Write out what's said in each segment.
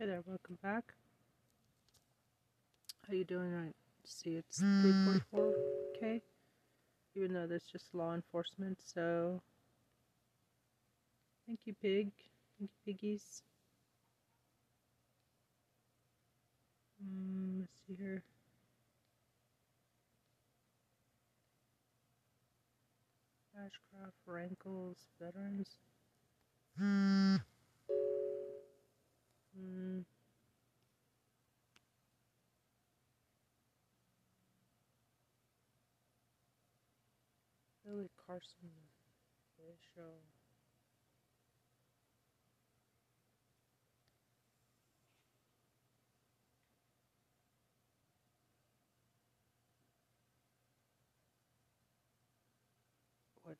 Hey there, welcome back. How you doing? I see it's 344k, even though that's just law enforcement, so thank you, pig. Thank you, piggies. Mm, let's see here. Ashcraft, Rankles, Veterans. Mm. Billy Carson, Bishop.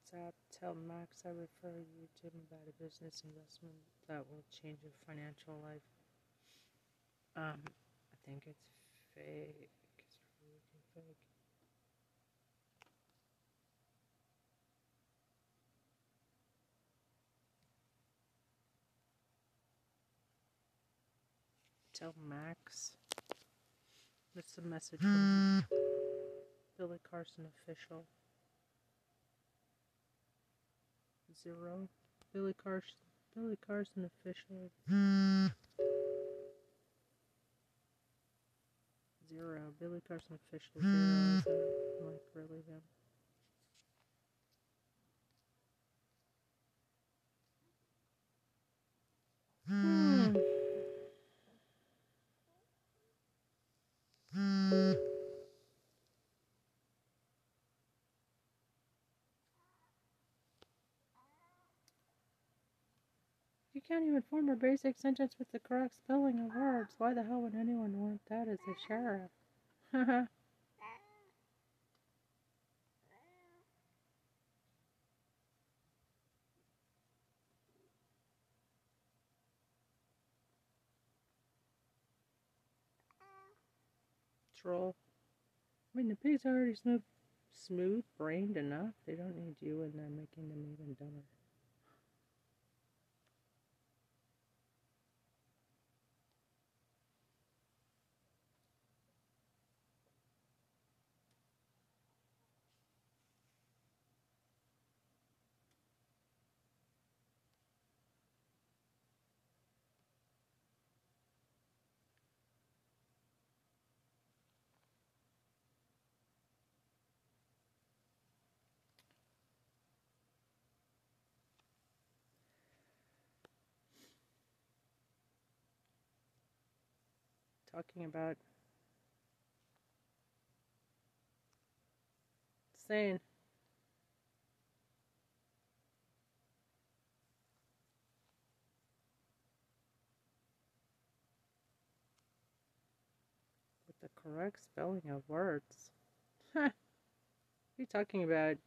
WhatsApp, tell Max I refer you to him about a business investment that will change your financial life. Um, I think it's fake. It's freaking fake. Tell Max. That's the message from Billy Carson official. Zero. Billy Carson. Billy Carson official. Zero. Billy Carson official. Zero. Like really him? Hmm. You can't even form a basic sentence with the correct spelling of words. Why the hell would anyone want that as a sheriff? Troll. I mean, the pigs are already smooth, smooth brained enough. They don't need you in there making them even dumber. Talking about saying with the correct spelling of words. What are you talking about?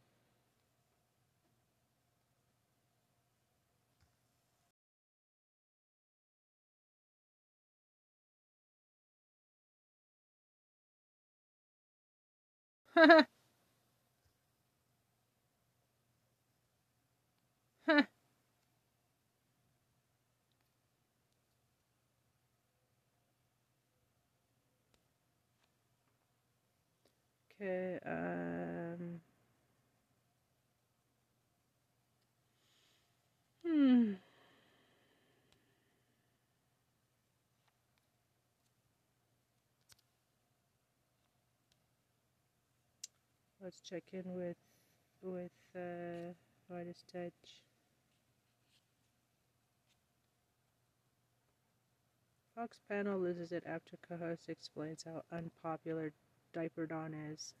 okay, um. Hmm. Let's check in with with uh, MeidasTouch. Fox panel loses it after co-host explains how unpopular Diaper Don is.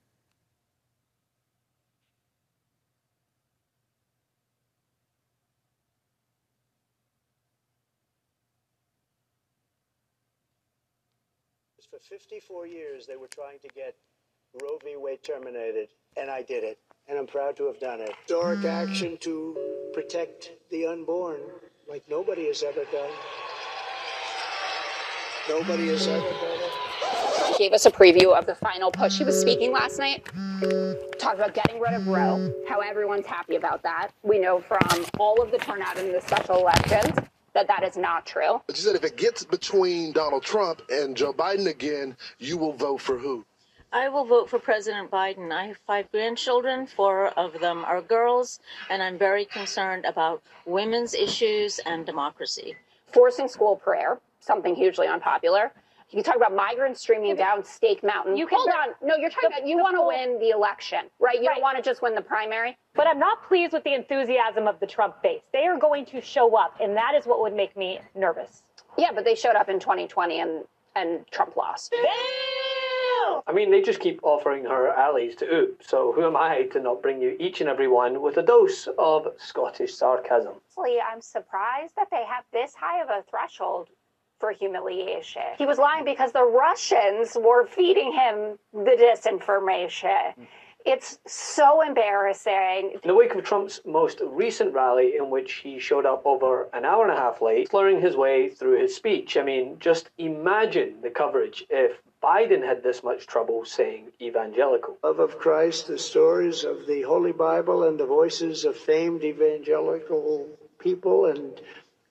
For 54 years, they were trying to get Roe v. Wade terminated, and I did it, and I'm proud to have done it. Historic mm. action to protect the unborn, like nobody has ever done. Nobody has ever done it. gave us a preview of the final push. She was speaking last night, talked about getting rid of Roe, how everyone's happy about that. We know from all of the turnout in the special elections that that is not true. But she said if it gets between Donald Trump and Joe Biden again, you will vote for who? I will vote for President Biden. I have five grandchildren, four of them are girls, and I'm very concerned about women's issues and democracy. Forcing school prayer, something hugely unpopular. You can talk about migrants streaming down Stake Mountain. You can Hold on. No, you're talking the- about you want to win the election, right? You Right. don't want to just win the primary. But I'm not pleased with the enthusiasm of the Trump base. They are going to show up, and that is what would make me nervous. Yeah, but they showed up in 2020 and and Trump lost. I mean, they just keep offering her allies to oop, so who am I to not bring you each and every one with a dose of Scottish sarcasm? Honestly, I'm surprised that they have this high of a threshold for humiliation. He was lying because the Russians were feeding him the disinformation. Mm. It's so embarrassing. In the wake of Trump's most recent rally, in which he showed up over an hour and a half late, slurring his way through his speech, I mean, just imagine the coverage if Biden had this much trouble saying evangelical. Love of Christ, the stories of the Holy Bible, and the voices of famed evangelical people and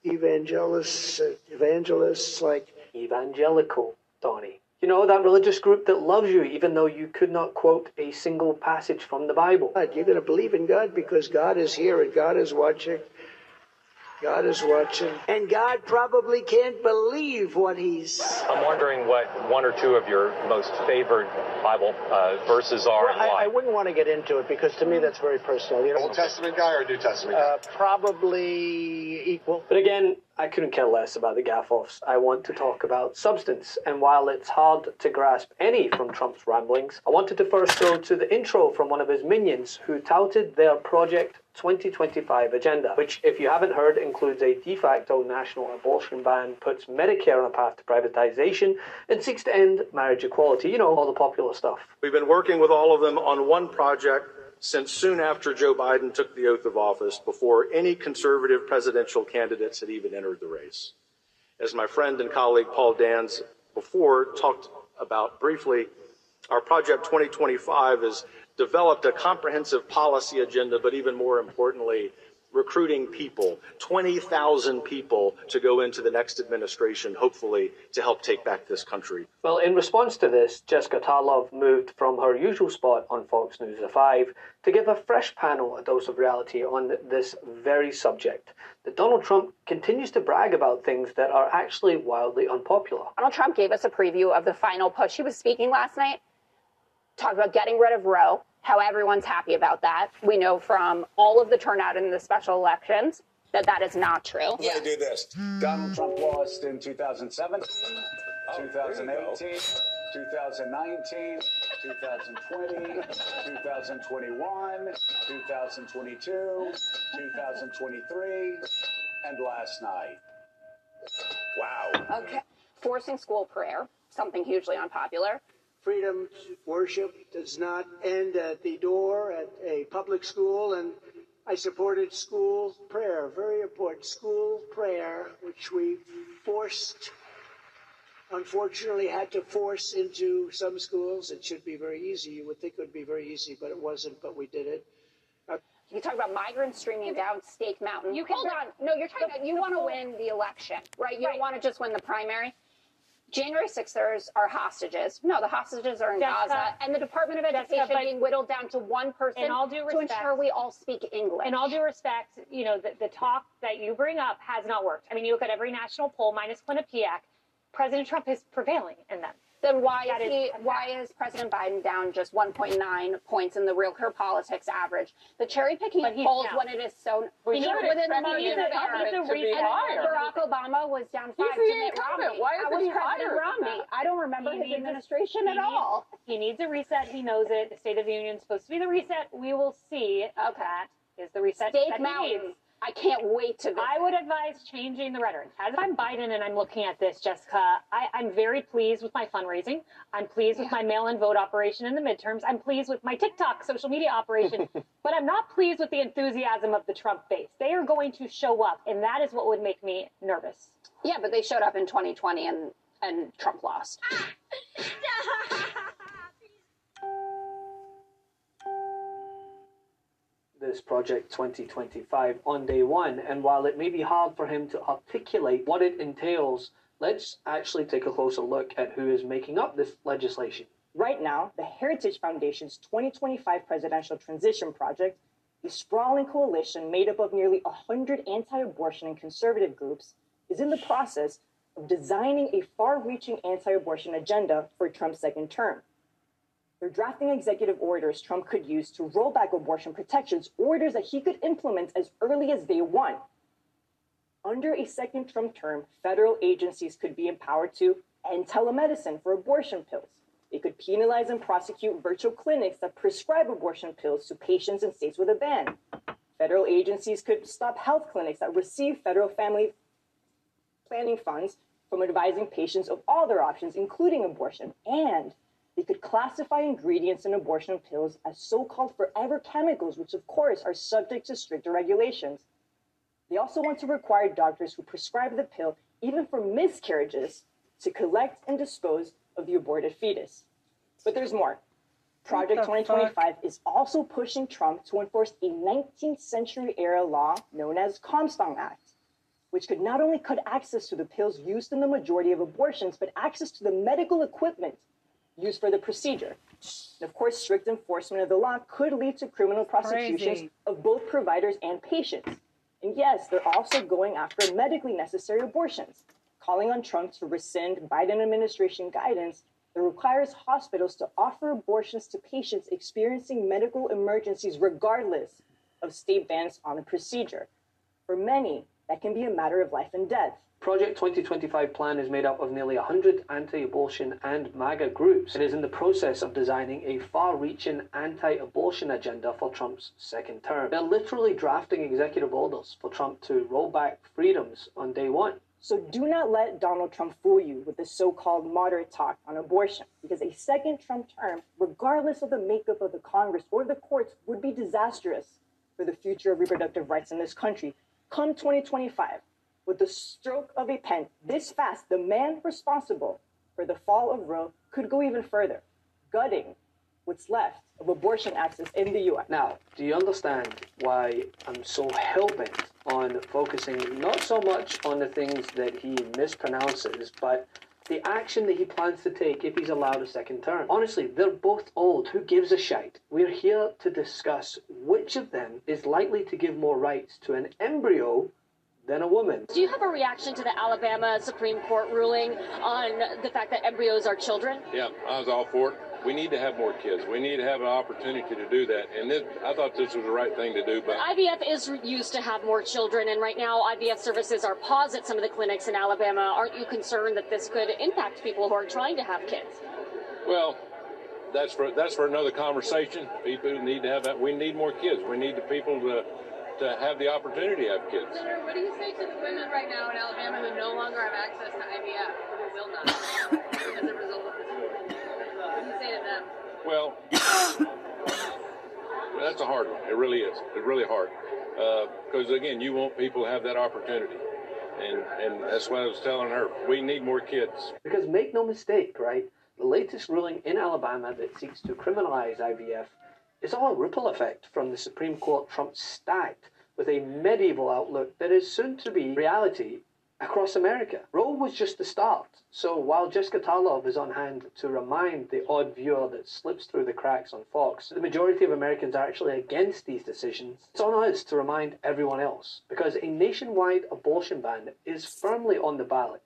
evangelists, uh, evangelists like Evangelical, Donnie. You know, that religious group that loves you even though you could not quote a single passage from the Bible. You're going to believe in God because God is here and God is watching. God is watching. And God probably can't believe what He's. I'm wondering what one or two of your most favored Bible uh, verses are and I. I wouldn't want to get into it because to me that's very personal. You know, Old Testament guy or New Testament guy? uh, probably equal. But again, I couldn't care less about the gaff offs. I want to talk about substance. And while it's hard to grasp any from Trump's ramblings, I wanted to first go to the intro from one of his minions who touted their Project 2025 agenda, which, if you haven't heard, includes a de facto national abortion ban, puts Medicare on a path to privatization, and seeks to end marriage equality. You know, all the popular stuff. We've been working with all of them on one project since soon after Joe Biden took the oath of office, before any conservative presidential candidates had even entered the race. As my friend and colleague Paul Dans before talked about briefly, our Project 2025 has developed a comprehensive policy agenda, but even more importantly, recruiting people, 20,000 people to go into the next administration, hopefully, to help take back this country. Well, in response to this, Jessica Tarlov moved from her usual spot on Fox News at 5 to give a fresh panel a dose of reality on this very subject. That Donald Trump continues to brag about things that are actually wildly unpopular. Donald Trump gave us a preview of the final push. He was speaking last night, talked about getting rid of Roe, how everyone's happy about that. We know from all of the turnout in the special elections that that is not true. Let me do this. Donald Trump lost in 2007, 2018, 2019, 2020, 2021, 2022, 2023, and last night. Wow. Okay. Forcing school prayer, something hugely unpopular. Freedom to worship does not end at the door at a public school, and I supported school prayer, very important school prayer, which we forced, unfortunately, had to force into some schools. It should be very easy. You would think it would be very easy, but it wasn't, but we did it. You talk about migrants streaming down Stake Mountain. You can Hold on. No, you're talking the- about you want to win the election, right? You Right. don't want to just win the primary. January 6ers are hostages. No, the hostages are in Jessica- Gaza, and the Department of Jessica, Education but- being whittled down to one person In all due to ensure we all speak English. In all due respect, you know, the, the talk that you bring up has not worked. I mean, you look at every national poll minus Quinnipiac, President Trump is prevailing in them. Then why That is is he? a. Why is President Biden down just 1.9 points in the Real Clear Politics average? The cherry picking But polls when it is so We he should within the margin him of to- error. he's a And reset. Barack Obama was down five the incumbent. Romney. Why I isn't was he higher Romney. I don't remember He his needs a- administration he at needs- all. He needs a reset. He knows it. The State of the Union is supposed to be the reset. We will see. Okay. That is the reset he Mountain. needs. I can't wait to. I would advise changing the rhetoric. As I'm Biden and I'm looking at this, Jessica, I, I'm very pleased with my fundraising. I'm pleased with my mail in vote operation in the midterms. I'm pleased with my TikTok social media operation. but I'm not pleased with the enthusiasm of the Trump base. They are going to show up, and that is what would make me nervous. Yeah, but they showed up in 2020 and and Trump lost. this Project 2025 on day one. And while it may be hard for him to articulate what it entails, let's actually take a closer look at who is making up this legislation. Right now, the Heritage Foundation's 2025 Presidential Transition Project, a sprawling coalition made up of nearly 100 anti abortion and conservative groups, is in the process of designing a far reaching anti abortion agenda for Trump's second term. They're drafting executive orders Trump could use to roll back abortion protections, orders that he could implement as early as day one. Under a second Trump term, federal agencies could be empowered to end telemedicine for abortion pills. They could penalize and prosecute virtual clinics that prescribe abortion pills to patients in states with a ban. Federal agencies could stop health clinics that receive federal family planning funds from advising patients of all their options, including abortion. And they could classify ingredients in abortion pills as so called forever chemicals, which of course are subject to stricter regulations. They also want to require doctors who prescribe the pill, even for miscarriages, to collect and dispose of the aborted fetus. But there's more. Project 2025 is also pushing Trump to enforce a 19th century era law known as the Comstock Act, which could not only cut access to the pills used in the majority of abortions, but access to the medical equipment used for the procedure. And of course, strict enforcement of the law could lead to criminal prosecutions Crazy. of both providers and patients. And yes, they're also going after medically necessary abortions, calling on Trump to rescind Biden administration guidance that requires hospitals to offer abortions to patients experiencing medical emergencies regardless of state bans on the procedure. For many, that can be a matter of life and death. Project 2025 plan is made up of nearly 100 anti abortion and MAGA groups and is in the process of designing a far reaching anti abortion agenda for Trump's second term. They're literally drafting executive orders for Trump to roll back freedoms on day one. So do not let Donald Trump fool you with the so called moderate talk on abortion, because a second Trump term, regardless of the makeup of the Congress or the courts, would be disastrous for the future of reproductive rights in this country. Come 2025, with the stroke of a pen this fast, the man responsible for the fall of Roe could go even further, gutting what's left of abortion access in the U.S. Now, do you understand why I'm so hell bent on focusing not so much on the things that he mispronounces, but the action that he plans to take if he's allowed a second term? Honestly, they're both old. Who gives a shite? We're here to discuss which of them is likely to give more rights to an embryo than a woman. Do you have a reaction to the Alabama Supreme Court ruling on the fact that embryos are children? Yeah, I was all for it. We need to have more kids. We need to have an opportunity to do that. And this, I thought this was the right thing to do, but IVF is used to have more children, and right now IVF services are paused at some of the clinics in Alabama. Aren't you concerned that this could impact people who are trying to have kids? well, that's for that's for another conversation. People need to have that. We need more kids. We need the people to to have the opportunity to have kids. Senator, what do you say to the women right now in Alabama who no longer have access to IVF who will not as a result of this? What do you say to them? Well, that's a hard one. It really is. It's really hard uh, because again, you want people to have that opportunity, and and that's what I was telling her. We need more kids. Because make no mistake, right? The latest ruling in Alabama that seeks to criminalize IVF is all a ripple effect from the Supreme Court Trump stacked with a medieval outlook that is soon to be reality across America. Roe was just the start. So while Jessica Tarlov is on hand to remind the odd viewer that slips through the cracks on Fox, the majority of Americans are actually against these decisions. It's on us to remind everyone else because a nationwide abortion ban is firmly on the ballot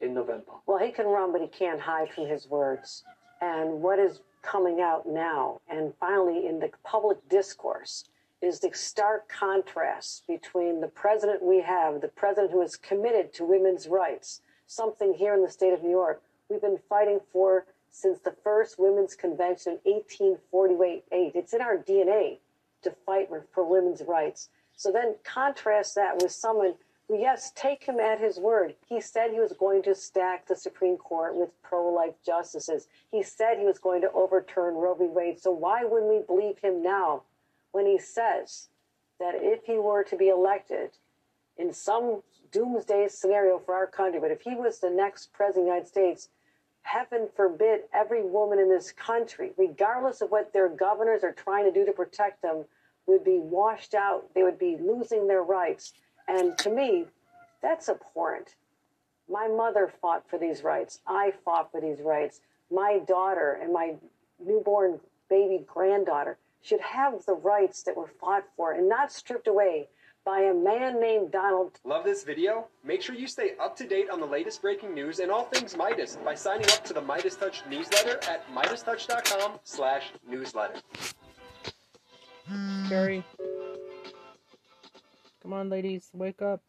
in November. Well, he can run, but he can't hide from his words. And what is coming out now, and finally in the public discourse, is the stark contrast between the president we have, the president who is committed to women's rights, something here in the state of New York we've been fighting for since the first Women's Convention in 1848. It's in our DNA to fight for women's rights. So then contrast that with someone who, yes, take him at his word. He said he was going to stack the Supreme Court with pro life justices. He said he was going to overturn Roe v. Wade. So why wouldn't we believe him now when he says that if he were to be elected in some doomsday scenario for our country, but if he was the next president of the United States, heaven forbid every woman in this country, regardless of what their governors are trying to do to protect them, would be washed out. They would be losing their rights. And to me, that's abhorrent. My mother fought for these rights. I fought for these rights. My daughter and my newborn baby granddaughter should have the rights that were fought for and not stripped away by a man named Donald. Love this video? Make sure you stay up to date on the latest breaking news and all things Meidas by signing up to the MeidasTouch newsletter at MeidasTouch.com slash newsletter. Carrie. Come on, ladies, wake up.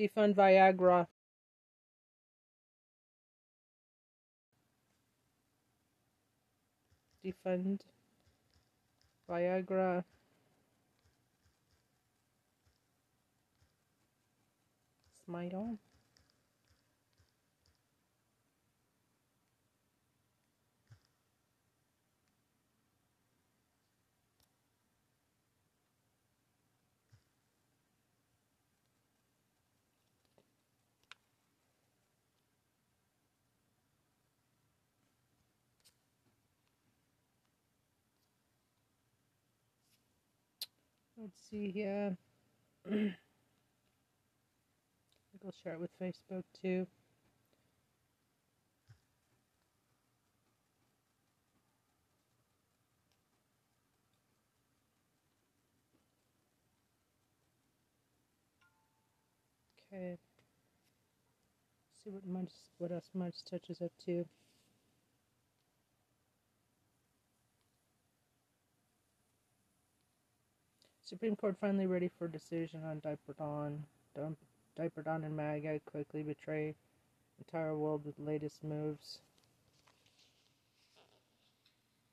Defund Viagra. Defund Viagra. Smile. Let's see here. I think I'll share it with Facebook too. Okay. See what much what else much touches up to. Supreme Court finally ready for decision on Diaper Dawn. Dum- Diaper Dawn and MAGA quickly betray entire world with latest moves.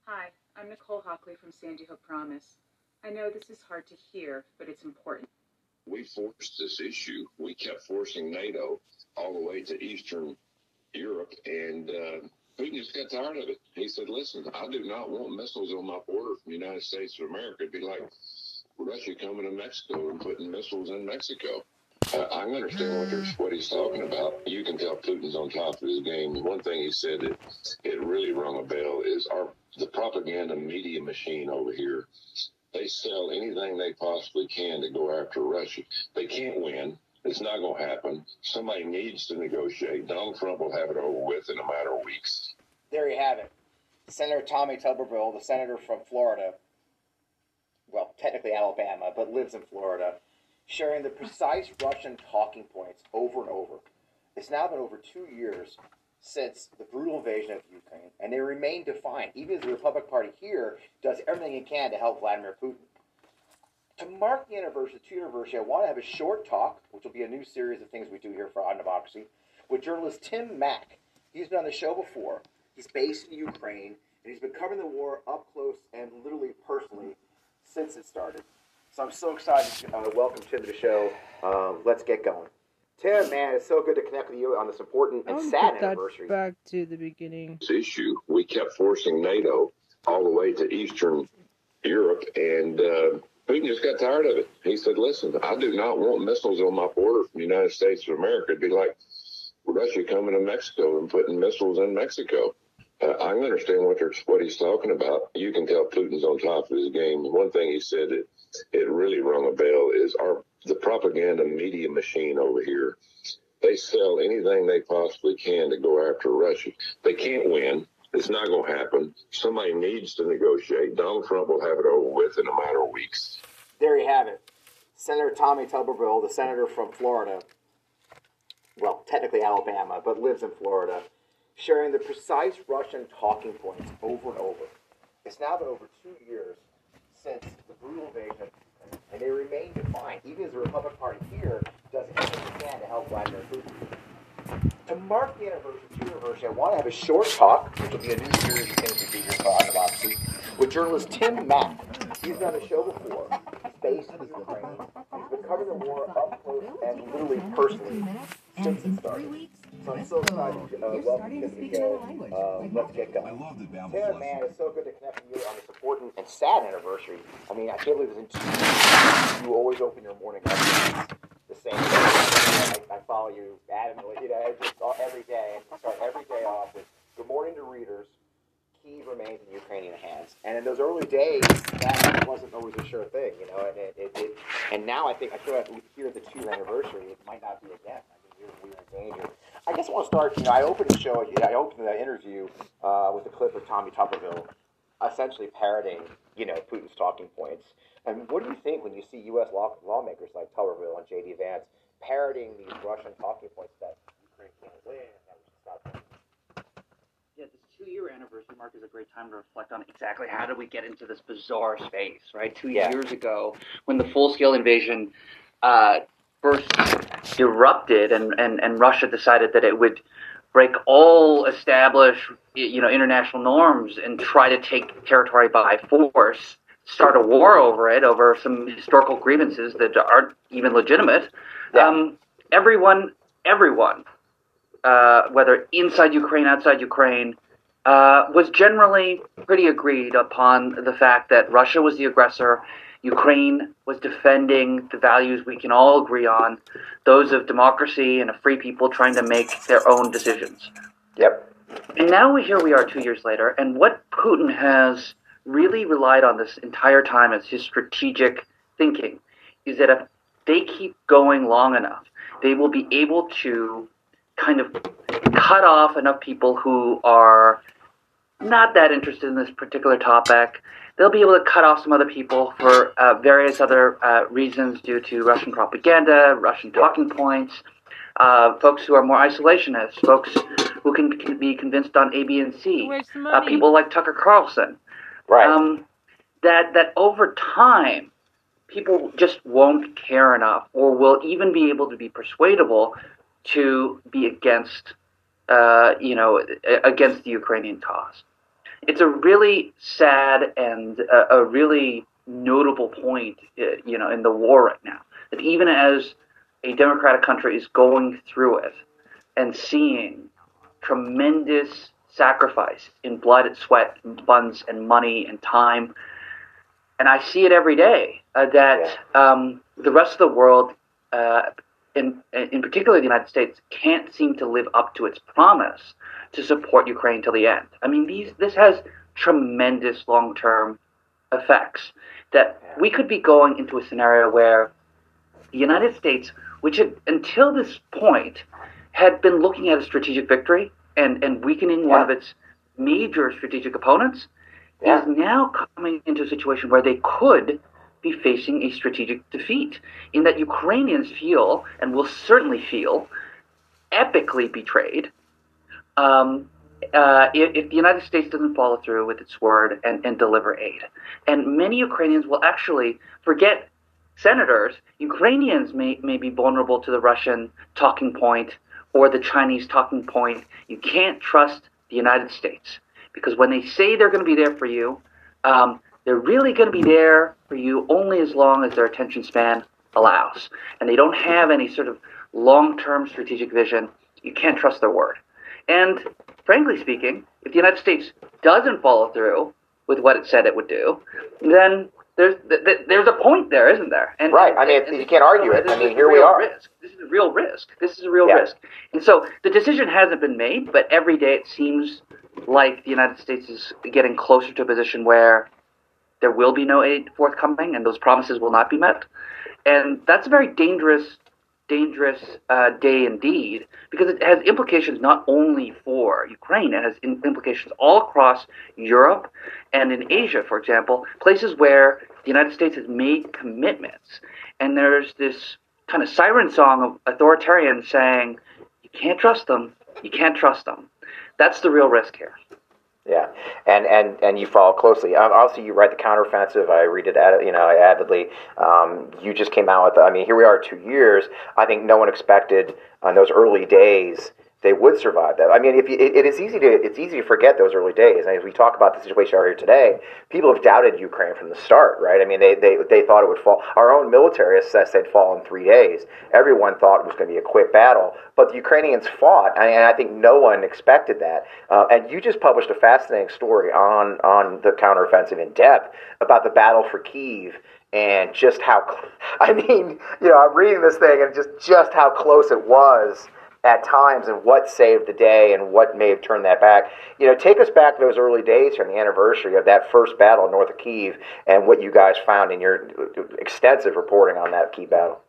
Hi, I'm Nicole Hockley from Sandy Hook Promise. I know this is hard to hear, but it's important. we forced this issue. We kept forcing NATO all the way to Eastern Europe, and uh, Putin just got tired of it. He said, "Listen, I do not want missiles on my border from the United States of America. It'd be like Russia coming to Mexico and putting missiles in Mexico." Uh, I understand what, you're, what he's talking about. You can tell Putin's on top of his game. One thing he said that it really rung a bell is our the propaganda media machine over here they sell anything they possibly can to go after Russia. They can't win. It's not going to happen. Somebody needs to negotiate. Donald Trump will have it over with in a matter of weeks. There you have it. Senator Tommy Tuberville, the senator from Florida, well, technically Alabama, but lives in Florida, sharing the precise Russian talking points over and over. It's now been over two years since the brutal invasion of Ukraine, and they remain defiant, even as the Republican Party here does everything it can to help Vladimir Putin. To mark the anniversary, the two anniversary, I want to have a short talk, which will be a new series of things we do here for On Democracy, with journalist Tim Mak. He's been on the show before. He's based in Ukraine, and he's been covering the war up close and literally personally since it started. So I'm so excited uh, welcome Tim to the show. Um, let's get going. Tim, man, it's so good to connect with you on this important and want to sad put that anniversary. back to the beginning. This issue, we kept forcing NATO all the way to Eastern Europe, and uh, Putin just got tired of it. He said, "Listen, I do not want missiles on my border from the United States of America. It'd be like Russia coming to Mexico and putting missiles in Mexico." I understand what you're, what he's talking about. You can tell Putin's on top of his game. One thing he said that it really rung a bell is our the propaganda media machine over here. They sell anything they possibly can to go after Russia. They can't win. It's not going to happen. Somebody needs to negotiate. Donald Trump will have it over with in a matter of weeks. There you have it. Senator Tommy Tuberville, the senator from Florida, well, technically Alabama, but lives in Florida, sharing the precise Russian talking points over and over. It's now been over two years since the brutal invasion, and they remain defiant, even as the Republican Party here does everything it can to help Vladimir Putin. To mark the anniversary, two anniversary, I want to have a short talk, which will be a new series of things we do here with journalist Tim Mak. He's on the show before. Based in Ukraine. He's been covering the war up close and literally personally since it started. So I'm so excited to uh, welcome him to the show. Uh, let's get going. Taylor, man, it's so good to connect with you on this important and sad anniversary. I mean, I can't believe it was in two years. You always open your morning up the same way. I, I follow you adamantly, you know, just all, every day. And start every day off with good morning to readers. Kiev remains in Ukrainian hands. And in those early days, that wasn't always a sure thing, you know. And it, it, it and now I think I feel like here at the two year anniversary, it might not be again. I mean, we're, we're in danger. I guess I want to start. You know, I opened the show. I opened the interview uh, with a clip of Tommy Tuberville, essentially parroting, you know, Putin's talking points. And what do you think when you see U.S. Law, lawmakers like Tuberville and J.D. Vance parroting these Russian talking points that Ukraine can't win? That we should stop? Yeah, this two-year anniversary mark is a great time to reflect on exactly how did we get into this bizarre space, right? Two Yeah. years ago, when the full-scale invasion uh, first erupted, and, and, and Russia decided that it would break all established, you know, international norms and try to take territory by force, start a war over it, over some historical grievances that aren't even legitimate. Um, everyone, everyone uh, whether inside Ukraine, outside Ukraine, uh, was generally pretty agreed upon the fact that Russia was the aggressor, Ukraine was defending the values we can all agree on, those of democracy and a free people trying to make their own decisions. Yep. And now we here we are two years later, and what Putin has really relied on this entire time as his strategic thinking is that if they keep going long enough, they will be able to kind of cut off enough people who are not that interested in this particular topic. They'll be able to cut off some other people for uh, various other uh, reasons due to Russian propaganda, Russian talking points, uh, folks who are more isolationists, folks who can, can be convinced on A, B, and C, Where's the uh, money? people like Tucker Carlson. Right. Um, that that over time, people just won't care enough, or will even be able to be persuadable to be against, uh, you know, against the Ukrainian cause. It's a really sad and a, a really notable point, uh, you know, in the war right now. That even as a democratic country is going through it and seeing tremendous sacrifice in blood and sweat and funds and money and time, and I see it every day uh, that um, the rest of the world, uh, in in particular the United States, can't seem to live up to its promise to support Ukraine till the end. I mean, these this has tremendous long term effects. That we could be going into a scenario where the United States, which had, until this point had been looking at a strategic victory and, and weakening one of its major strategic opponents, is now coming into a situation where they could be facing a strategic defeat. In that Ukrainians feel, and will certainly feel, epically betrayed um, uh, if, if the United States doesn't follow through with its word and, and deliver aid. And many Ukrainians will actually forget senators. Ukrainians may, may be vulnerable to the Russian talking point or the Chinese talking point. You can't trust the United States because when they say they're going to be there for you, um, they're really going to be there for you only as long as their attention span allows. And they don't have any sort of long term strategic vision. You can't trust their word. And frankly speaking, if the United States doesn't follow through with what it said it would do, then there's th- th- there's a point there, isn't there? And, Right. I mean, and you can't argue it. I mean, here we are. Risk. This is a real risk. This is a real Yeah. risk. And so the decision hasn't been made, but every day it seems like the United States is getting closer to a position where there will be no aid forthcoming, and those promises will not be met. And that's a very dangerous, dangerous uh, day indeed, because it has implications not only for Ukraine, it has implications all across Europe and in Asia, for example, places where the United States has made commitments. And there's this kind of siren song of authoritarians saying, you can't trust them, you can't trust them. That's the real risk here. Yeah, and and and you follow closely. Um, obviously, you write the counteroffensive. I read it, ad, you know, avidly. Um, you just came out with. I mean, here we are, two years. I think no one expected on those early days they would survive that. I mean, if you, it, it is easy to it's easy to forget those early days. And as we talk about the situation out here today, people have doubted Ukraine from the start, right? I mean, they they, they thought it would fall. Our own military assessed they'd fall in three days. Everyone thought it was going to be a quick battle, but the Ukrainians fought, and I think no one expected that. Uh, and you just published a fascinating story on on the counteroffensive in depth about the battle for Kiev and just how I mean, you know, I'm reading this thing and just just how close it was at times and what saved the day and what may have turned that back. You know, take us back to those early days from the anniversary of that first battle north of Kiev and what you guys found in your extensive reporting on that key battle.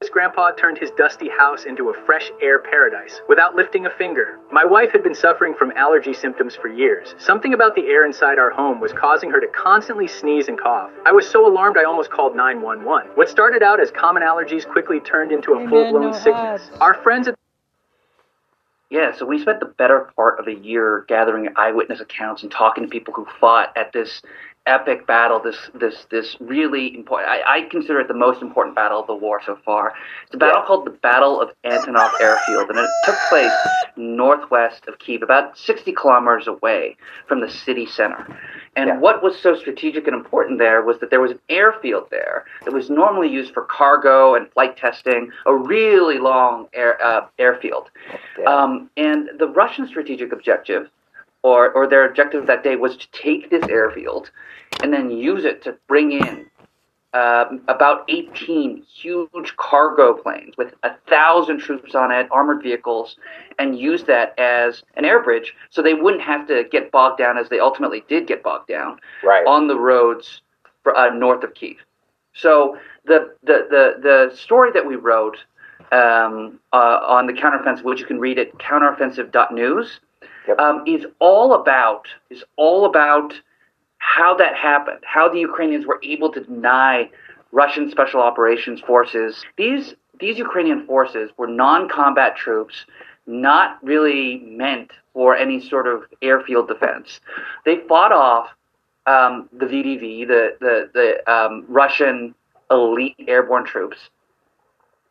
His grandpa turned his dusty house into a fresh air paradise without lifting a finger. My wife had been suffering from allergy symptoms for years. Something about the air inside our home was causing her to constantly sneeze and cough. I was so alarmed I almost called 911. What started out as common allergies quickly turned into a full blown sickness. Our friends at Yeah, so we spent the better part of a year gathering eyewitness accounts and talking to people who fought at this epic battle, this this this really important. I, I consider it the most important battle of the war so far. It's a battle called the Battle of Antonov Airfield, and it took place northwest of Kiev, about 60 kilometers away from the city center. And what was so strategic and important there was that there was an airfield there that was normally used for cargo and flight testing, a really long air, uh, airfield. Um, and the Russian strategic objective or, or their objective that day was to take this airfield and then use it to bring in um, about 18 huge cargo planes with a thousand troops on it, armored vehicles, and use that as an air bridge so they wouldn't have to get bogged down as they ultimately did get bogged down right. on the roads uh, north of Kiev. So the, the, the, the story that we wrote um, uh, on the counteroffensive, which you can read at counteroffensive.news, um, is all about is all about how that happened, how the Ukrainians were able to deny Russian special operations forces. These these Ukrainian forces were non-combat troops, not really meant for any sort of airfield defense. They fought off um, the VDV, the the, the um, Russian elite airborne troops,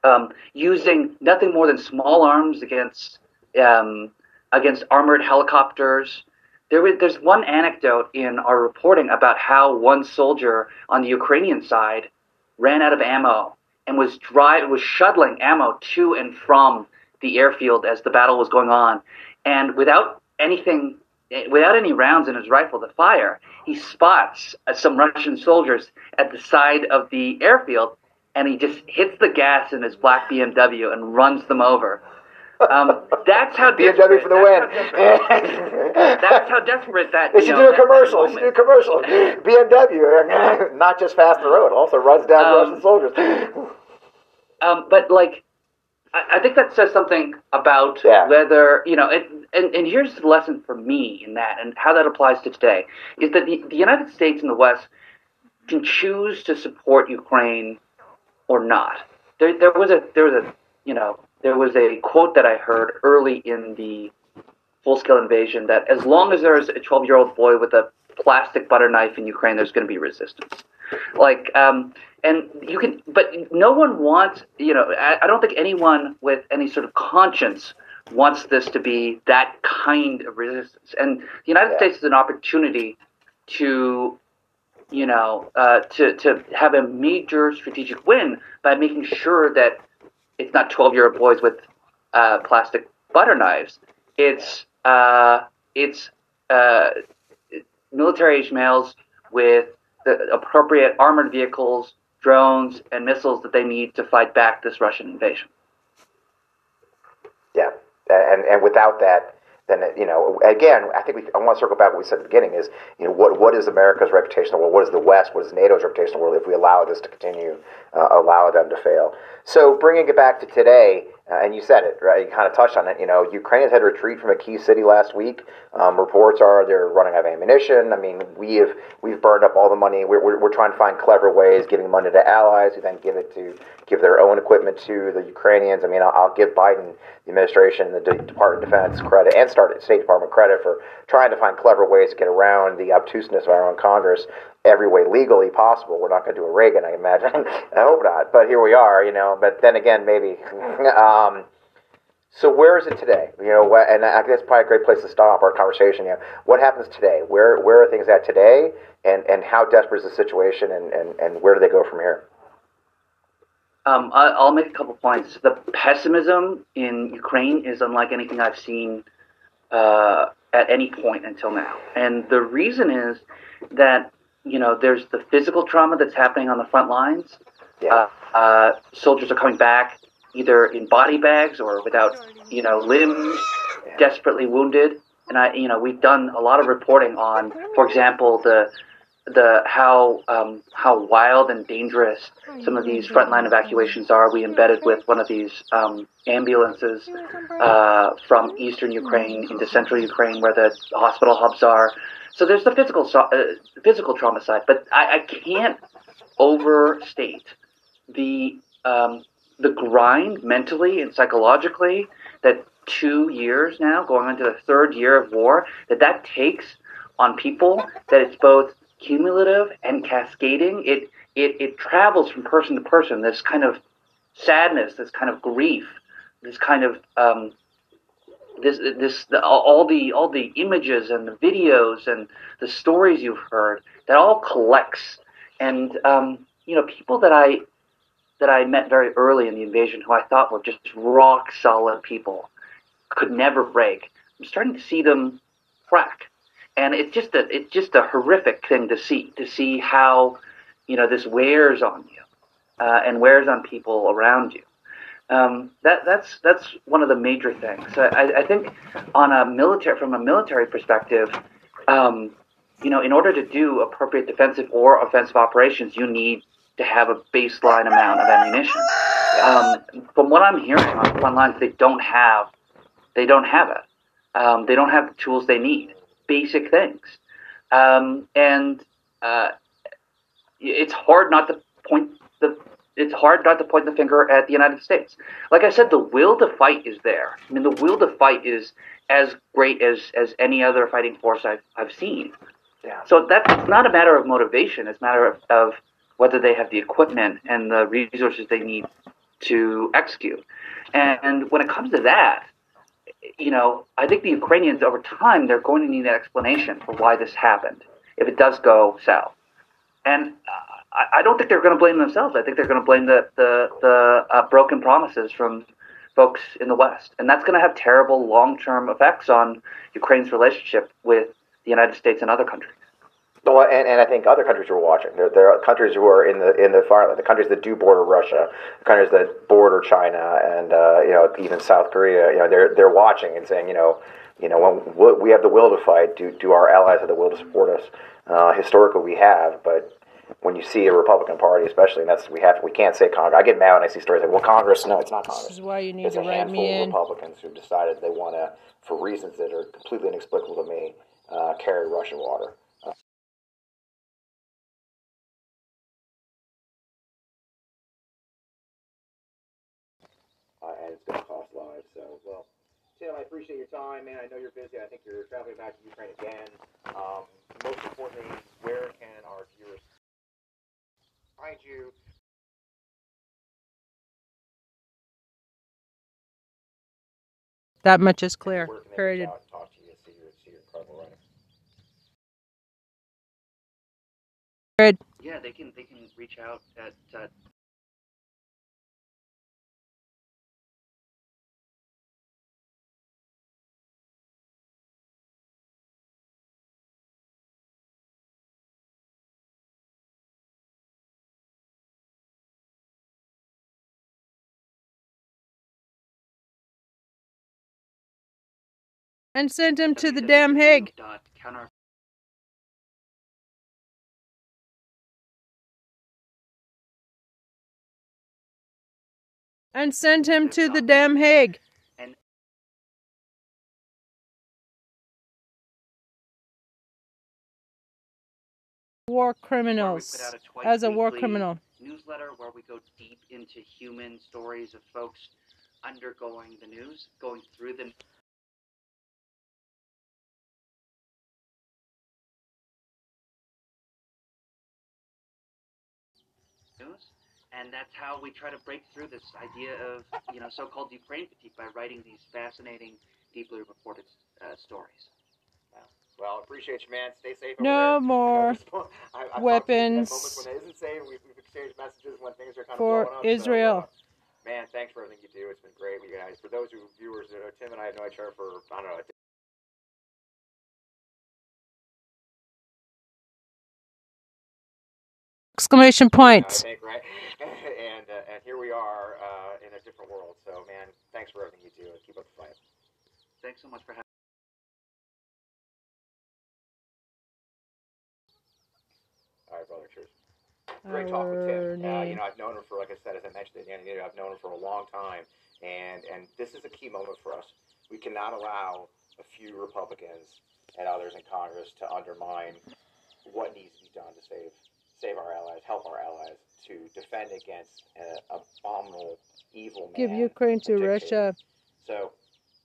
um, using nothing more than small arms against um, against armored helicopters. There was, there's one anecdote in our reporting about how one soldier on the Ukrainian side ran out of ammo and was drive was shuttling ammo to and from the airfield as the battle was going on, and without anything, without any rounds in his rifle to fire, he spots uh, some Russian soldiers at the side of the airfield, and he just hits the gas in his black BMW and runs them over. Um, that's how BMW for the win. that's how desperate that. They should know, do a commercial. They should do a commercial. BMW, not just fast on the road, also runs down Um, Russian soldiers. Um, but like, I, I think that says something about whether you know. It, and and here's the lesson for me in that, and how that applies to today, is that the, the United States and the West can choose to support Ukraine or not. There there was a there was a you know there was a quote that I heard early in the full scale invasion that as long as there's a 12 year old boy with a plastic butter knife in Ukraine, there's going to be resistance. Like, um, and you can, but no one wants, you know, I, I don't think anyone with any sort of conscience wants this to be that kind of resistance. And the United States is an opportunity to, you know, uh, to, to have a major strategic win by making sure that it's not 12 year old boys with uh, plastic butter knives. It's, uh, it's uh, military age males with the appropriate armored vehicles, drones, and missiles that they need to fight back this Russian invasion. Yeah, and and without that, then you know, again, I think we. I want to circle back what we said at the beginning is, you know, what what is America's reputation in the world? What is the West? What is NATO's reputation in the world? If we allow this to continue, uh, allow them to fail. So bringing it back to today, and you said it right. You kind of touched on it. You know, Ukrainians had to retreat from a key city last week. Um, reports are they're running out of ammunition. I mean, we have we've burned up all the money. We're, we're, we're trying to find clever ways, giving money to allies who then give it to give their own equipment to the Ukrainians. I mean, I'll, I'll give Biden the administration, the D- Department of Defense credit, and start State Department credit for trying to find clever ways to get around the obtuseness of our own Congress every way legally possible. We're not going to do a Reagan, I imagine. I hope not. But here we are, you know. But then again, maybe. um, So where is it today? You know, and I probably a great place to stop our conversation. You know, what happens today? Where where are things at today? And and how desperate is the situation? And and, and where do they go from here? Um, I, I'll make a couple points. The pessimism in Ukraine is unlike anything I've seen uh, at any point until now, and the reason is that you know there's the physical trauma that's happening on the front lines. Uh, uh, soldiers are coming back either in body bags or without you know limbs, desperately wounded. And I, you know, we've done a lot of reporting on, for example, the the how um, how wild and dangerous some of these frontline evacuations are. We embedded with one of these um, ambulances uh, from eastern Ukraine into central Ukraine, where the hospital hubs are. So there's the physical uh, physical trauma side, but I, I can't overstate the um, the grind mentally and psychologically that two years now, going into the third year of war, that that takes on people. That it's both cumulative and cascading. It it it travels from person to person. This kind of sadness, this kind of grief, this kind of um, this this the, all the all the images and the videos and the stories you've heard that all collects and um, you know people that I that I met very early in the invasion who I thought were just rock solid people could never break. I'm starting to see them crack, and it's just a it's just a horrific thing to see to see how you know this wears on you uh, and wears on people around you. Um, that that's that's one of the major things. So I, I think on a military from a military perspective, um, you know, in order to do appropriate defensive or offensive operations, you need to have a baseline amount of ammunition. Um, from what I'm hearing on front lines, they don't have they don't have it. Um, they don't have the tools they need. Basic things, um, and uh, it's hard not to point the it's hard not to point the finger at the United States. Like I said, the will to fight is there. I mean, the will to fight is as great as as any other fighting force I've I've seen. Yeah. So that's not a matter of motivation. It's a matter of, of whether they have the equipment and the resources they need to execute. And when it comes to that, you know, I think the Ukrainians over time they're going to need an explanation for why this happened if it does go south. And uh, I, I don't think they're going to blame themselves. I think they're going to blame the the, the uh, broken promises from folks in the West, and that's going to have terrible long term effects on Ukraine's relationship with the United States and other countries. Well, and, and I think other countries are watching. There, there are countries who are in the in the far the countries that do border Russia, the countries that border China, and uh, you know even South Korea. You know they're they're watching and saying you know you know when we have the will to fight. Do do our allies have the will to support us? Uh, historically, we have, but when you see a Republican Party, especially, and that's we have we can't say Congress. I get mad when I see stories like, well, Congress. No, it's not Congress. This is why you need It's to a write handful me of in. Republicans who decided they want to, for reasons that are completely inexplicable to me, uh, carry Russian water. Uh, uh, and it's going to cost lives. So, well, Tim, I appreciate your time, man. I know you're busy. I think you're traveling back to Ukraine again. Um, most importantly, where can our viewers find you? That much is clear. Where can they reach Period. out and talk to you, see your, see your incredible writing? Period. Yeah, they can they can reach out at uh, And send him to the damn Hague. And send him to the damn Hague. War criminals. a As a war criminal. newsletter where we go deep into human stories of folks undergoing the news, going through the and that's how we try to break through this idea of you know so-called Ukraine fatigue by writing these fascinating, deeply reported uh, stories. Well, appreciate you, man. Stay safe. No there. more I, I've talked to you at weapons when it isn't safe. We've, we've exchanged messages when things are kind for of blowing up. Israel. So, uh, man, thanks for everything you do. It's been great. We guys, for those who viewers, uh, Tim and I have known each other for I don't know. Exclamation I point. think, right? and uh, and here we are uh, in a different world. So, man, thanks for everything you do, keep up the fight. Thanks so much for having. All right, brother. Cheers. Great talk with Tim. Uh, you know, I've known him for, like I said, as I mentioned at the end of the interview, I've known him for a long time, and and this is a key moment for us. We cannot allow a few Republicans and others in Congress to undermine what needs to be done to save save our allies, help our allies to defend against an abominable, evil man. Give Ukraine to dictator. Russia. So,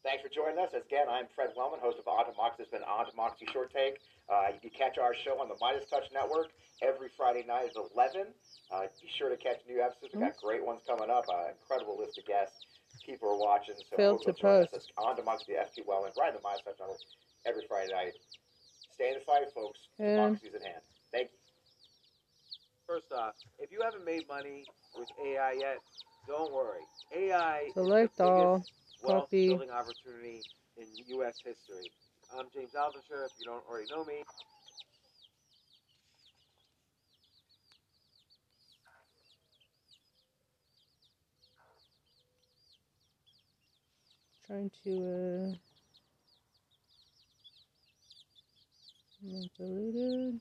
thanks for joining us. Again, I'm Fred Wellman, host of On Democracy. Has been On Democracy Short Take. Uh, you can catch our show on the MeidasTouch Network every Friday night at 11. Uh, be sure to catch new episodes. We've got great ones coming up. Uh, incredible list of guests. People are watching. So Failed to us. post. It's On Democracy, FP Wellman, right on the MeidasTouch Network every Friday night. Stay in the fight, folks. And- Democracy's at hand. Thank you. First off, if you haven't made money with AI yet, don't worry. AI Select is the all. biggest wealth Copy. building opportunity in U.S. history. I'm James Altucher. If you don't already know me, Trying to uh not deleted.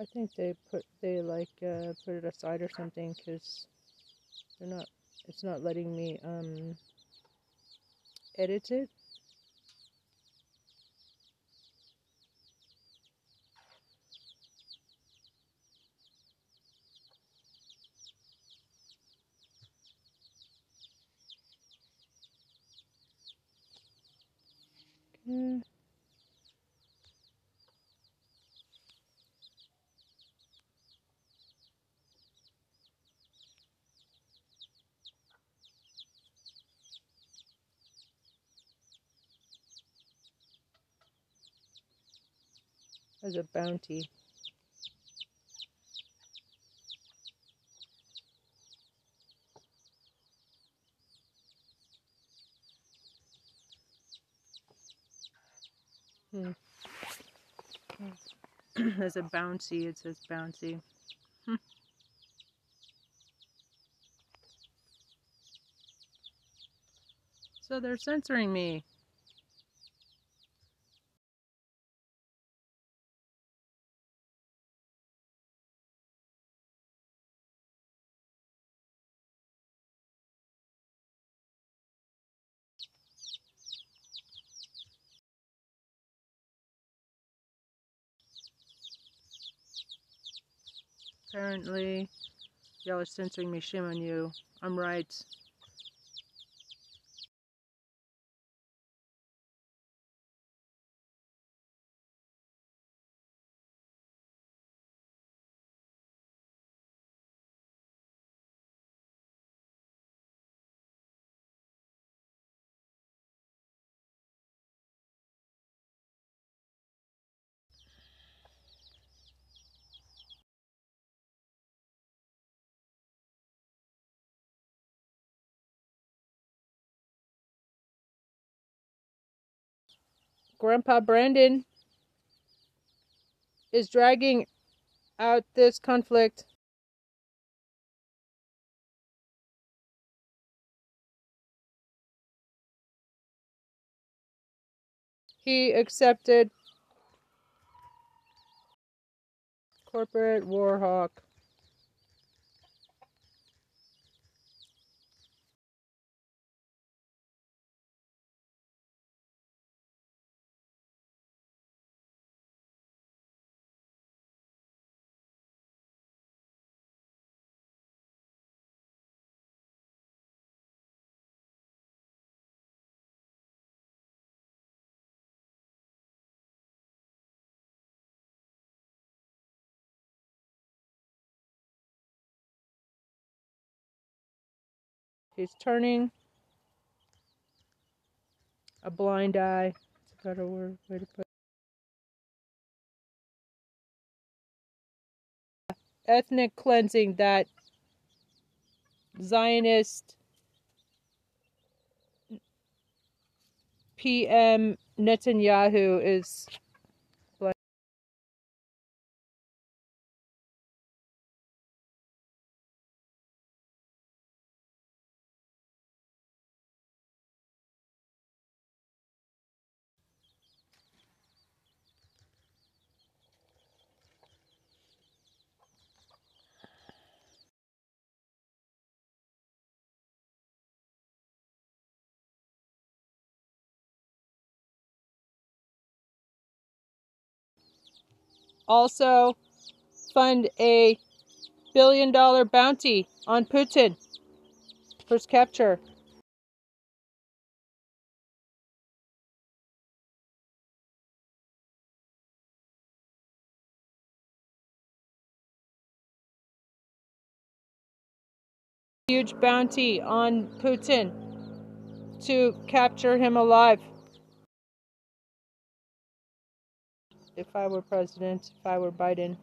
I think they put they like uh put it aside or something because they're not. It's not letting me um edit it. Okay. As a bounty. Hmm. As a bouncy, it says bouncy. Hmm. So they're censoring me. Apparently, y'all are censoring me. Shame on you. I'm right. Grandpa Brandon is dragging out this conflict. He accepted corporate war He's turning a blind eye. It's a better word way to put it. Ethnic cleansing that Zionist PM Netanyahu is also fund a billion dollar bounty on Putin for his capture. Huge bounty on Putin to capture him alive. If I were president, if I were Biden.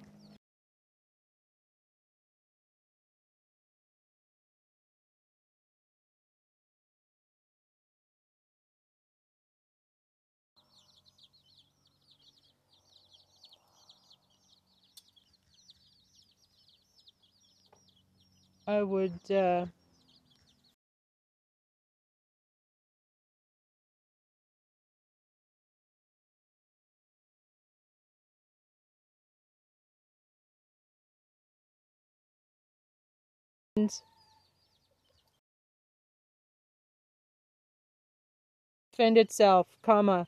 I would uh, defend itself, comma.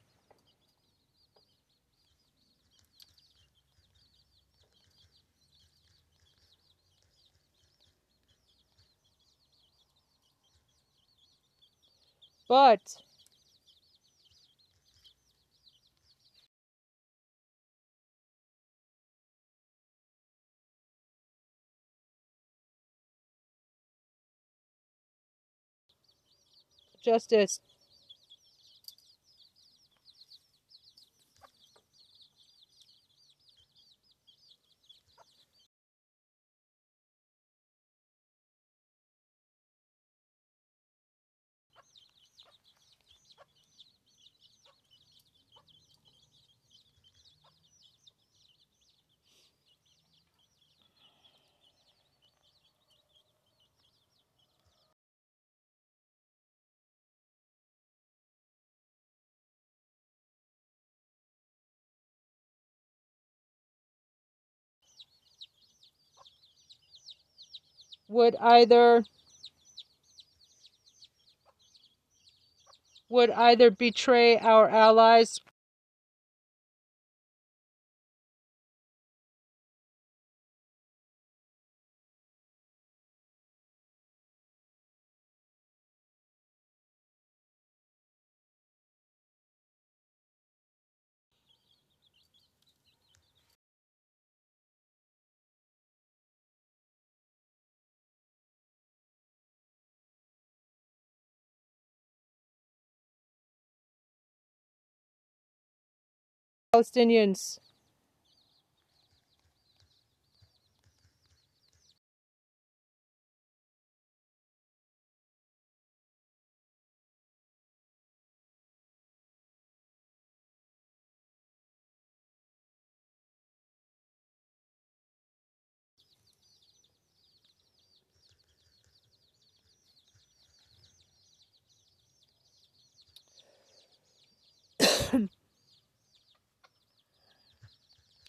But justice would either would either betray our allies Palestinians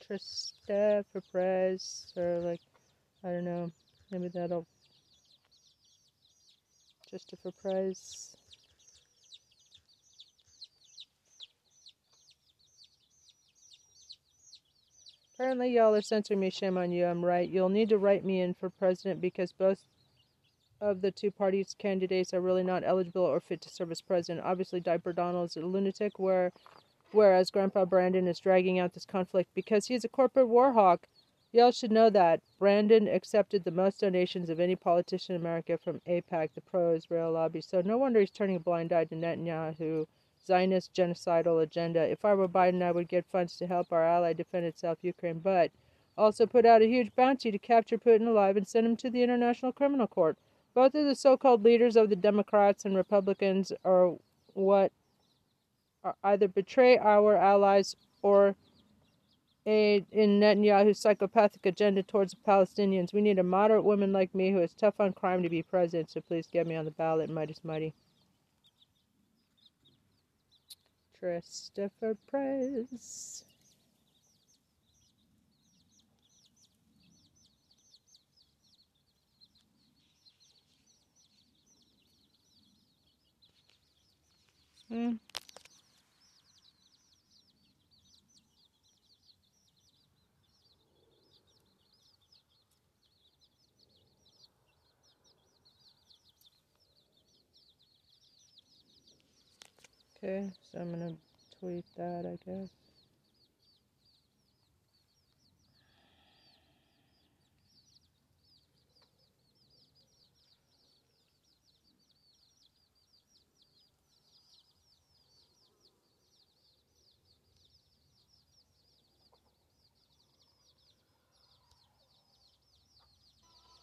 Trista for press or like I don't know maybe that'll just for prize Apparently, y'all are censoring me. Shame on you. I'm right. You'll need to write me in for president because both of the two parties' candidates are really not eligible or fit to serve as president. Obviously, Diaper Donald is a lunatic, where, whereas Grandpa Brandon is dragging out this conflict because he is a corporate war hawk Y'all should know that. Brandon accepted the most donations of any politician in America from AIPAC, the pro Israel lobby. So no wonder he's turning a blind eye to Netanyahu, Zionist genocidal agenda. If I were Biden, I would get funds to help our ally defend itself, Ukraine, but also put out a huge bounty to capture Putin alive and send him to the International Criminal Court. Both of the so called leaders of the Democrats and Republicans are what either betray our allies or aid in Netanyahu's psychopathic agenda towards the Palestinians. We need a moderate woman like me who is tough on crime to be president, so please get me on the ballot, Mighty's Mighty. Christopher Press. Hmm. Okay, so I'm gonna tweet that, I guess.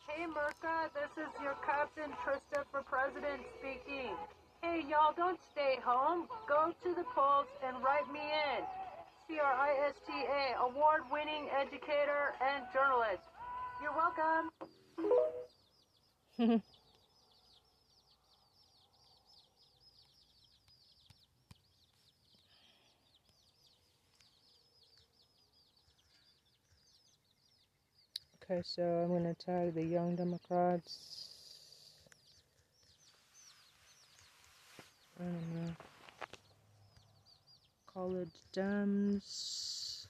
Hey Merca, this is your Captain Trista for President speaking. Hey y'all, don't stay home. Go to the polls and write me in. C-R-I-S-T-A, award-winning educator and journalist. You're welcome. Okay, so I'm gonna tag the Young Democrats. I don't know. College Dems.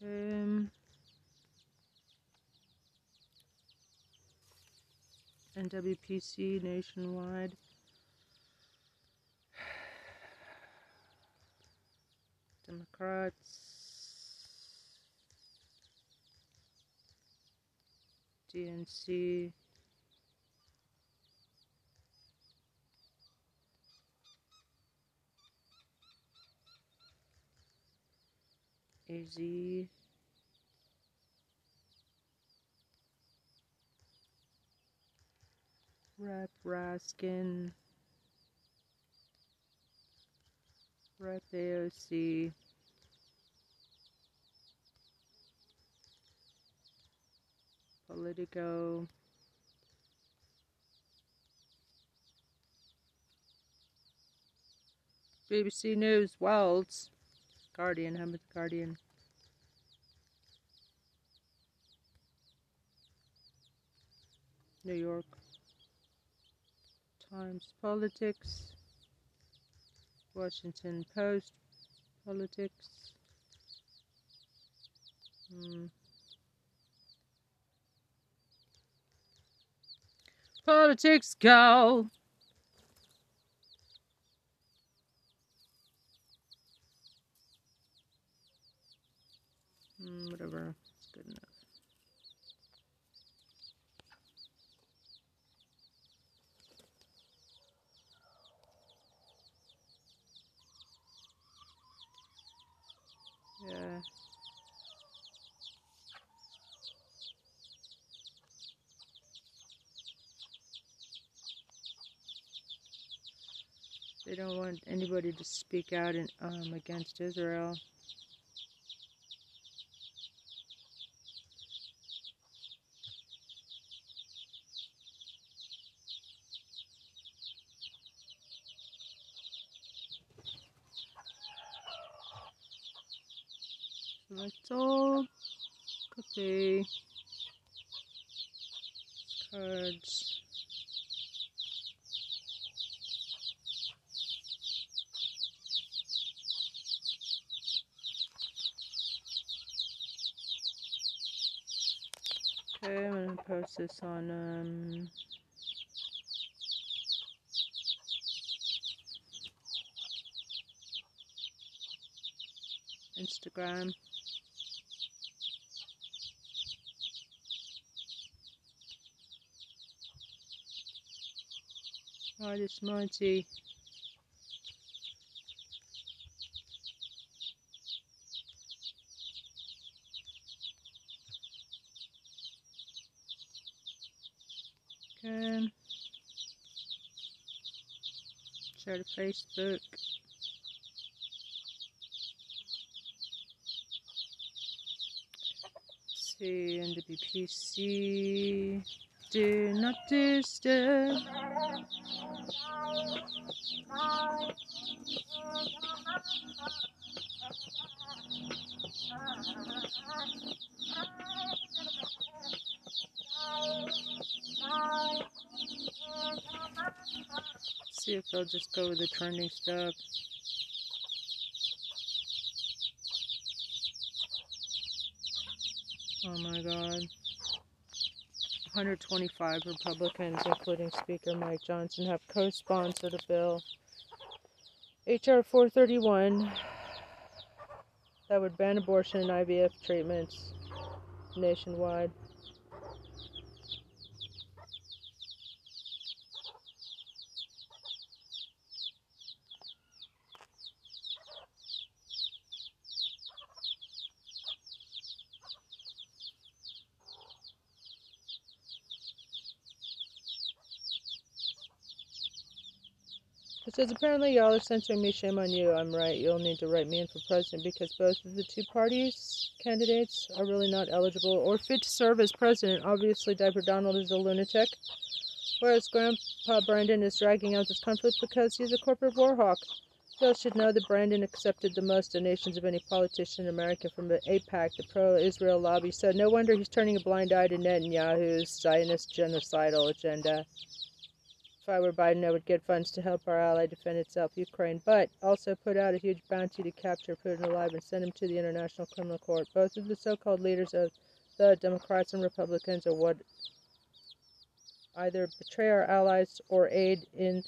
Okay. NWPC nationwide. Democrats. DNC. AZ. Rep Raskin. Rep AOC. Politico. BBC News Worlds. Guardian, how about Guardian? New York Times Politics. Washington Post Politics. Hmm. Politics go. Mm, whatever. It's good enough. Yeah. They don't want anybody to speak out in, um, against Israel. That's all. Copy. Cards. Okay, I'm this on um Instagram. Artist Monty. Okay. Share to Facebook. See, NWPC. Do not disturb. See if they'll just go with the trending stuff. Oh my god. 125 Republicans, including Speaker Mike Johnson, have co sponsored a bill, H.R. 431, that would ban abortion and IVF treatments nationwide. Says apparently y'all are censoring me. Shame on you. I'm right. You'll need to write me in for president because both of the two parties candidates are really not eligible or fit to serve as president. Obviously, Diaper Donald is a lunatic, whereas Grandpa Brandon is dragging out this conflict because he's a corporate war hawk. Y'all should know that Brandon accepted the most donations of any politician in America from the AIPAC, the pro-Israel lobby. So no wonder he's turning a blind eye to Netanyahu's Zionist genocidal agenda. If I were Biden, I would get funds to help our ally defend itself, Ukraine, but also put out a huge bounty to capture Putin alive and send him to the International Criminal Court. Both of the so called leaders of the Democrats and Republicans are what either betray our allies or aid in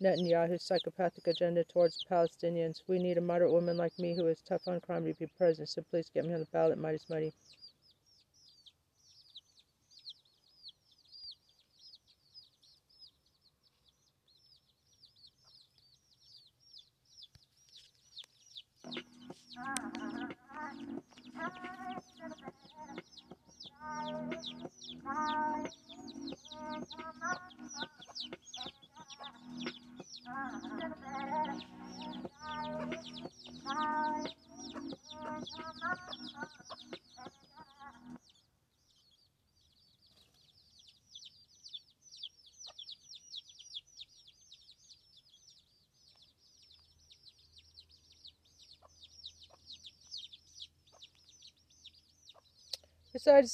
Netanyahu's psychopathic agenda towards Palestinians. We need a moderate woman like me who is tough on crime to be president, so please get me on the ballot, Mighty's Mighty. Besides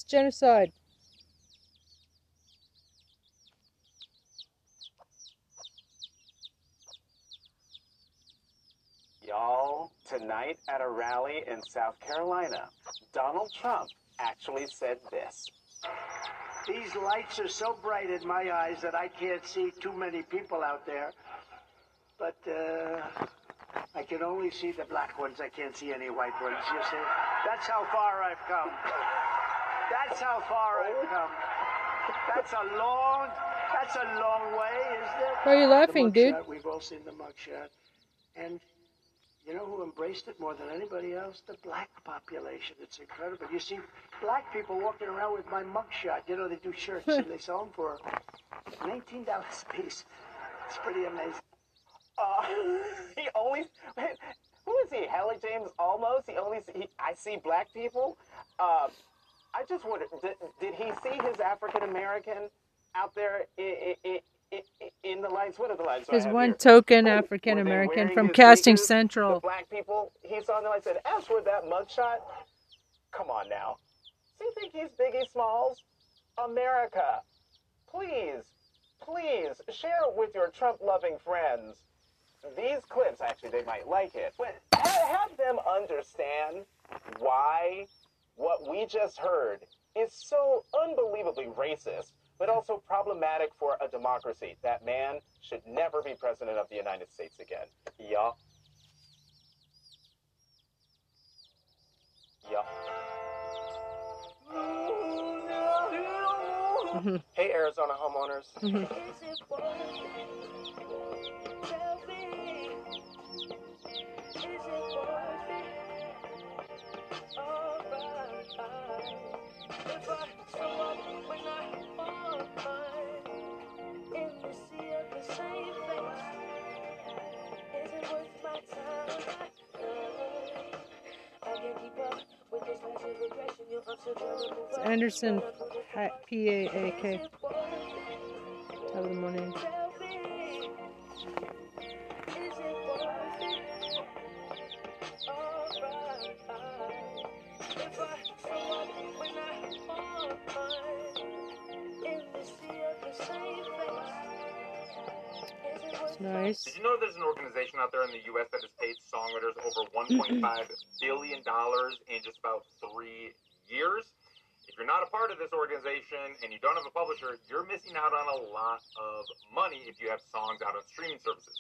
genocide. Y'all, tonight at a rally in South Carolina, Donald Trump actually said this. These lights are so bright in my eyes that I can't see too many people out there. But uh, I can only see the black ones. I can't see any white ones. You see? That's how far I've come. That's how far I've come. That's a long, that's a long way, isn't it? Why are you laughing, dude? mugshot, We've all seen the mugshot. And you know who embraced it more than anybody else? The black population. It's incredible. You see black people walking around with my mugshot. You know, they do shirts and they sell them for $19 a piece. It's pretty amazing. Uh, he only. Wait, who is he? Hallie James almost. He only. He, I see black people. Uh, I just wonder. Did, did he see his African American out there in, in, in, in the lights? What are the lights? His one here? token Oh, African American from Casting sneakers? Central. The black people. He saw them. I said, "As for that mugshot, come on now. Do you think he's Biggie Smalls? America, please, please share with your Trump-loving friends. These clips, actually, they might like it. But have them understand why what we just heard is so unbelievably racist, but also problematic for a democracy. That man should never be president of the United States again. Yeah. Yeah. Hey, Arizona homeowners. Anderson P A A K. Top of the morning. Did you know there's an organization out there in the U.S. that has paid songwriters over 1.5 billion dollars in just about three years? If you're not a part of this organization and you don't have a publisher, you're missing out on a lot of money if you have songs out on streaming services.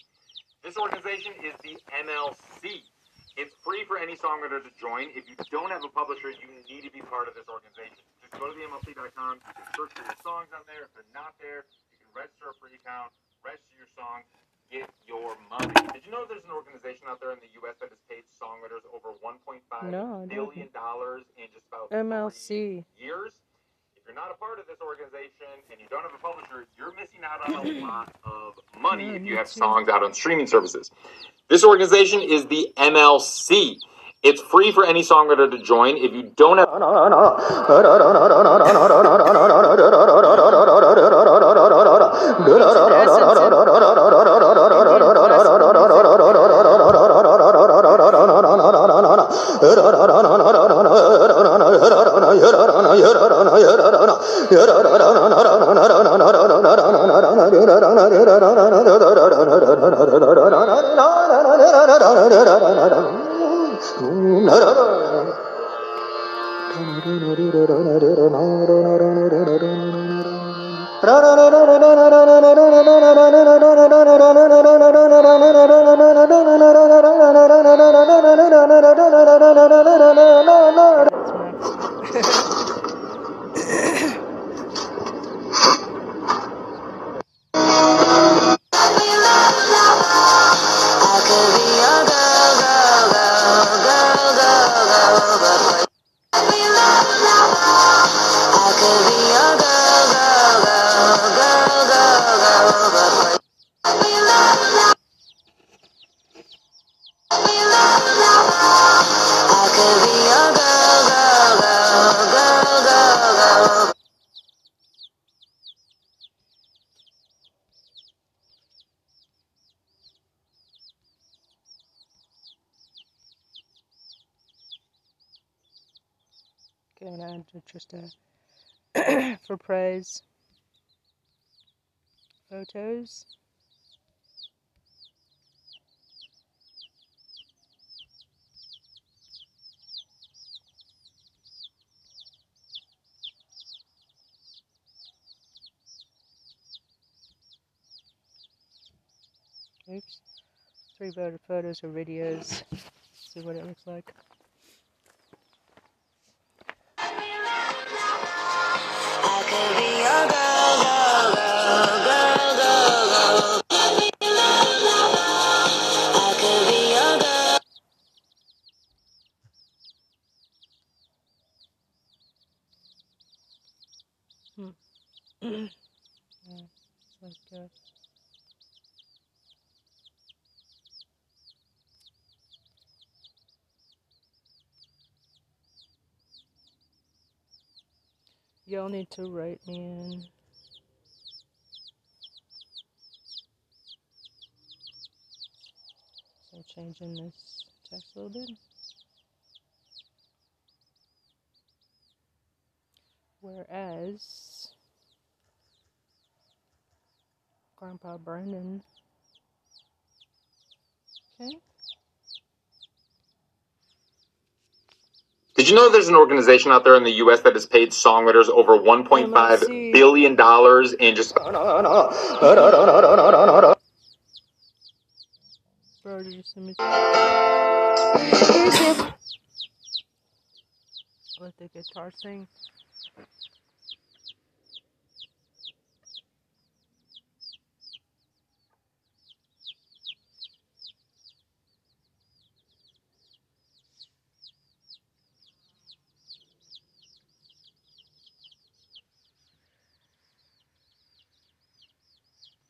This organization is the MLC. It's free for any songwriter to join. If you don't have a publisher, you need to be part of this organization. Just go to the MLC.com. Search for your songs on there. If they're not there, you can register a free account, register your song, get your money. Did you know there's an organization out there in the U.S. that has paid songwriters over 1.5 no, billion dollars in just about MLC. years? If you're not a part of this organization and you don't have a publisher, you're missing out on a lot of money if you have songs out on streaming services. This organization is the MLC. It's free for any songwriter to join. If you don't have Okay, I'm gonna add just uh, a for praise. Photos. Oops. Three voted photos or videos. See what it looks like. So changing this text a little bit. Whereas Grandpa Brennan. Okay. Did you know there's an organization out there in the U.S. that has paid songwriters over 1.5 billion dollars in just You send me? with the guitar thing.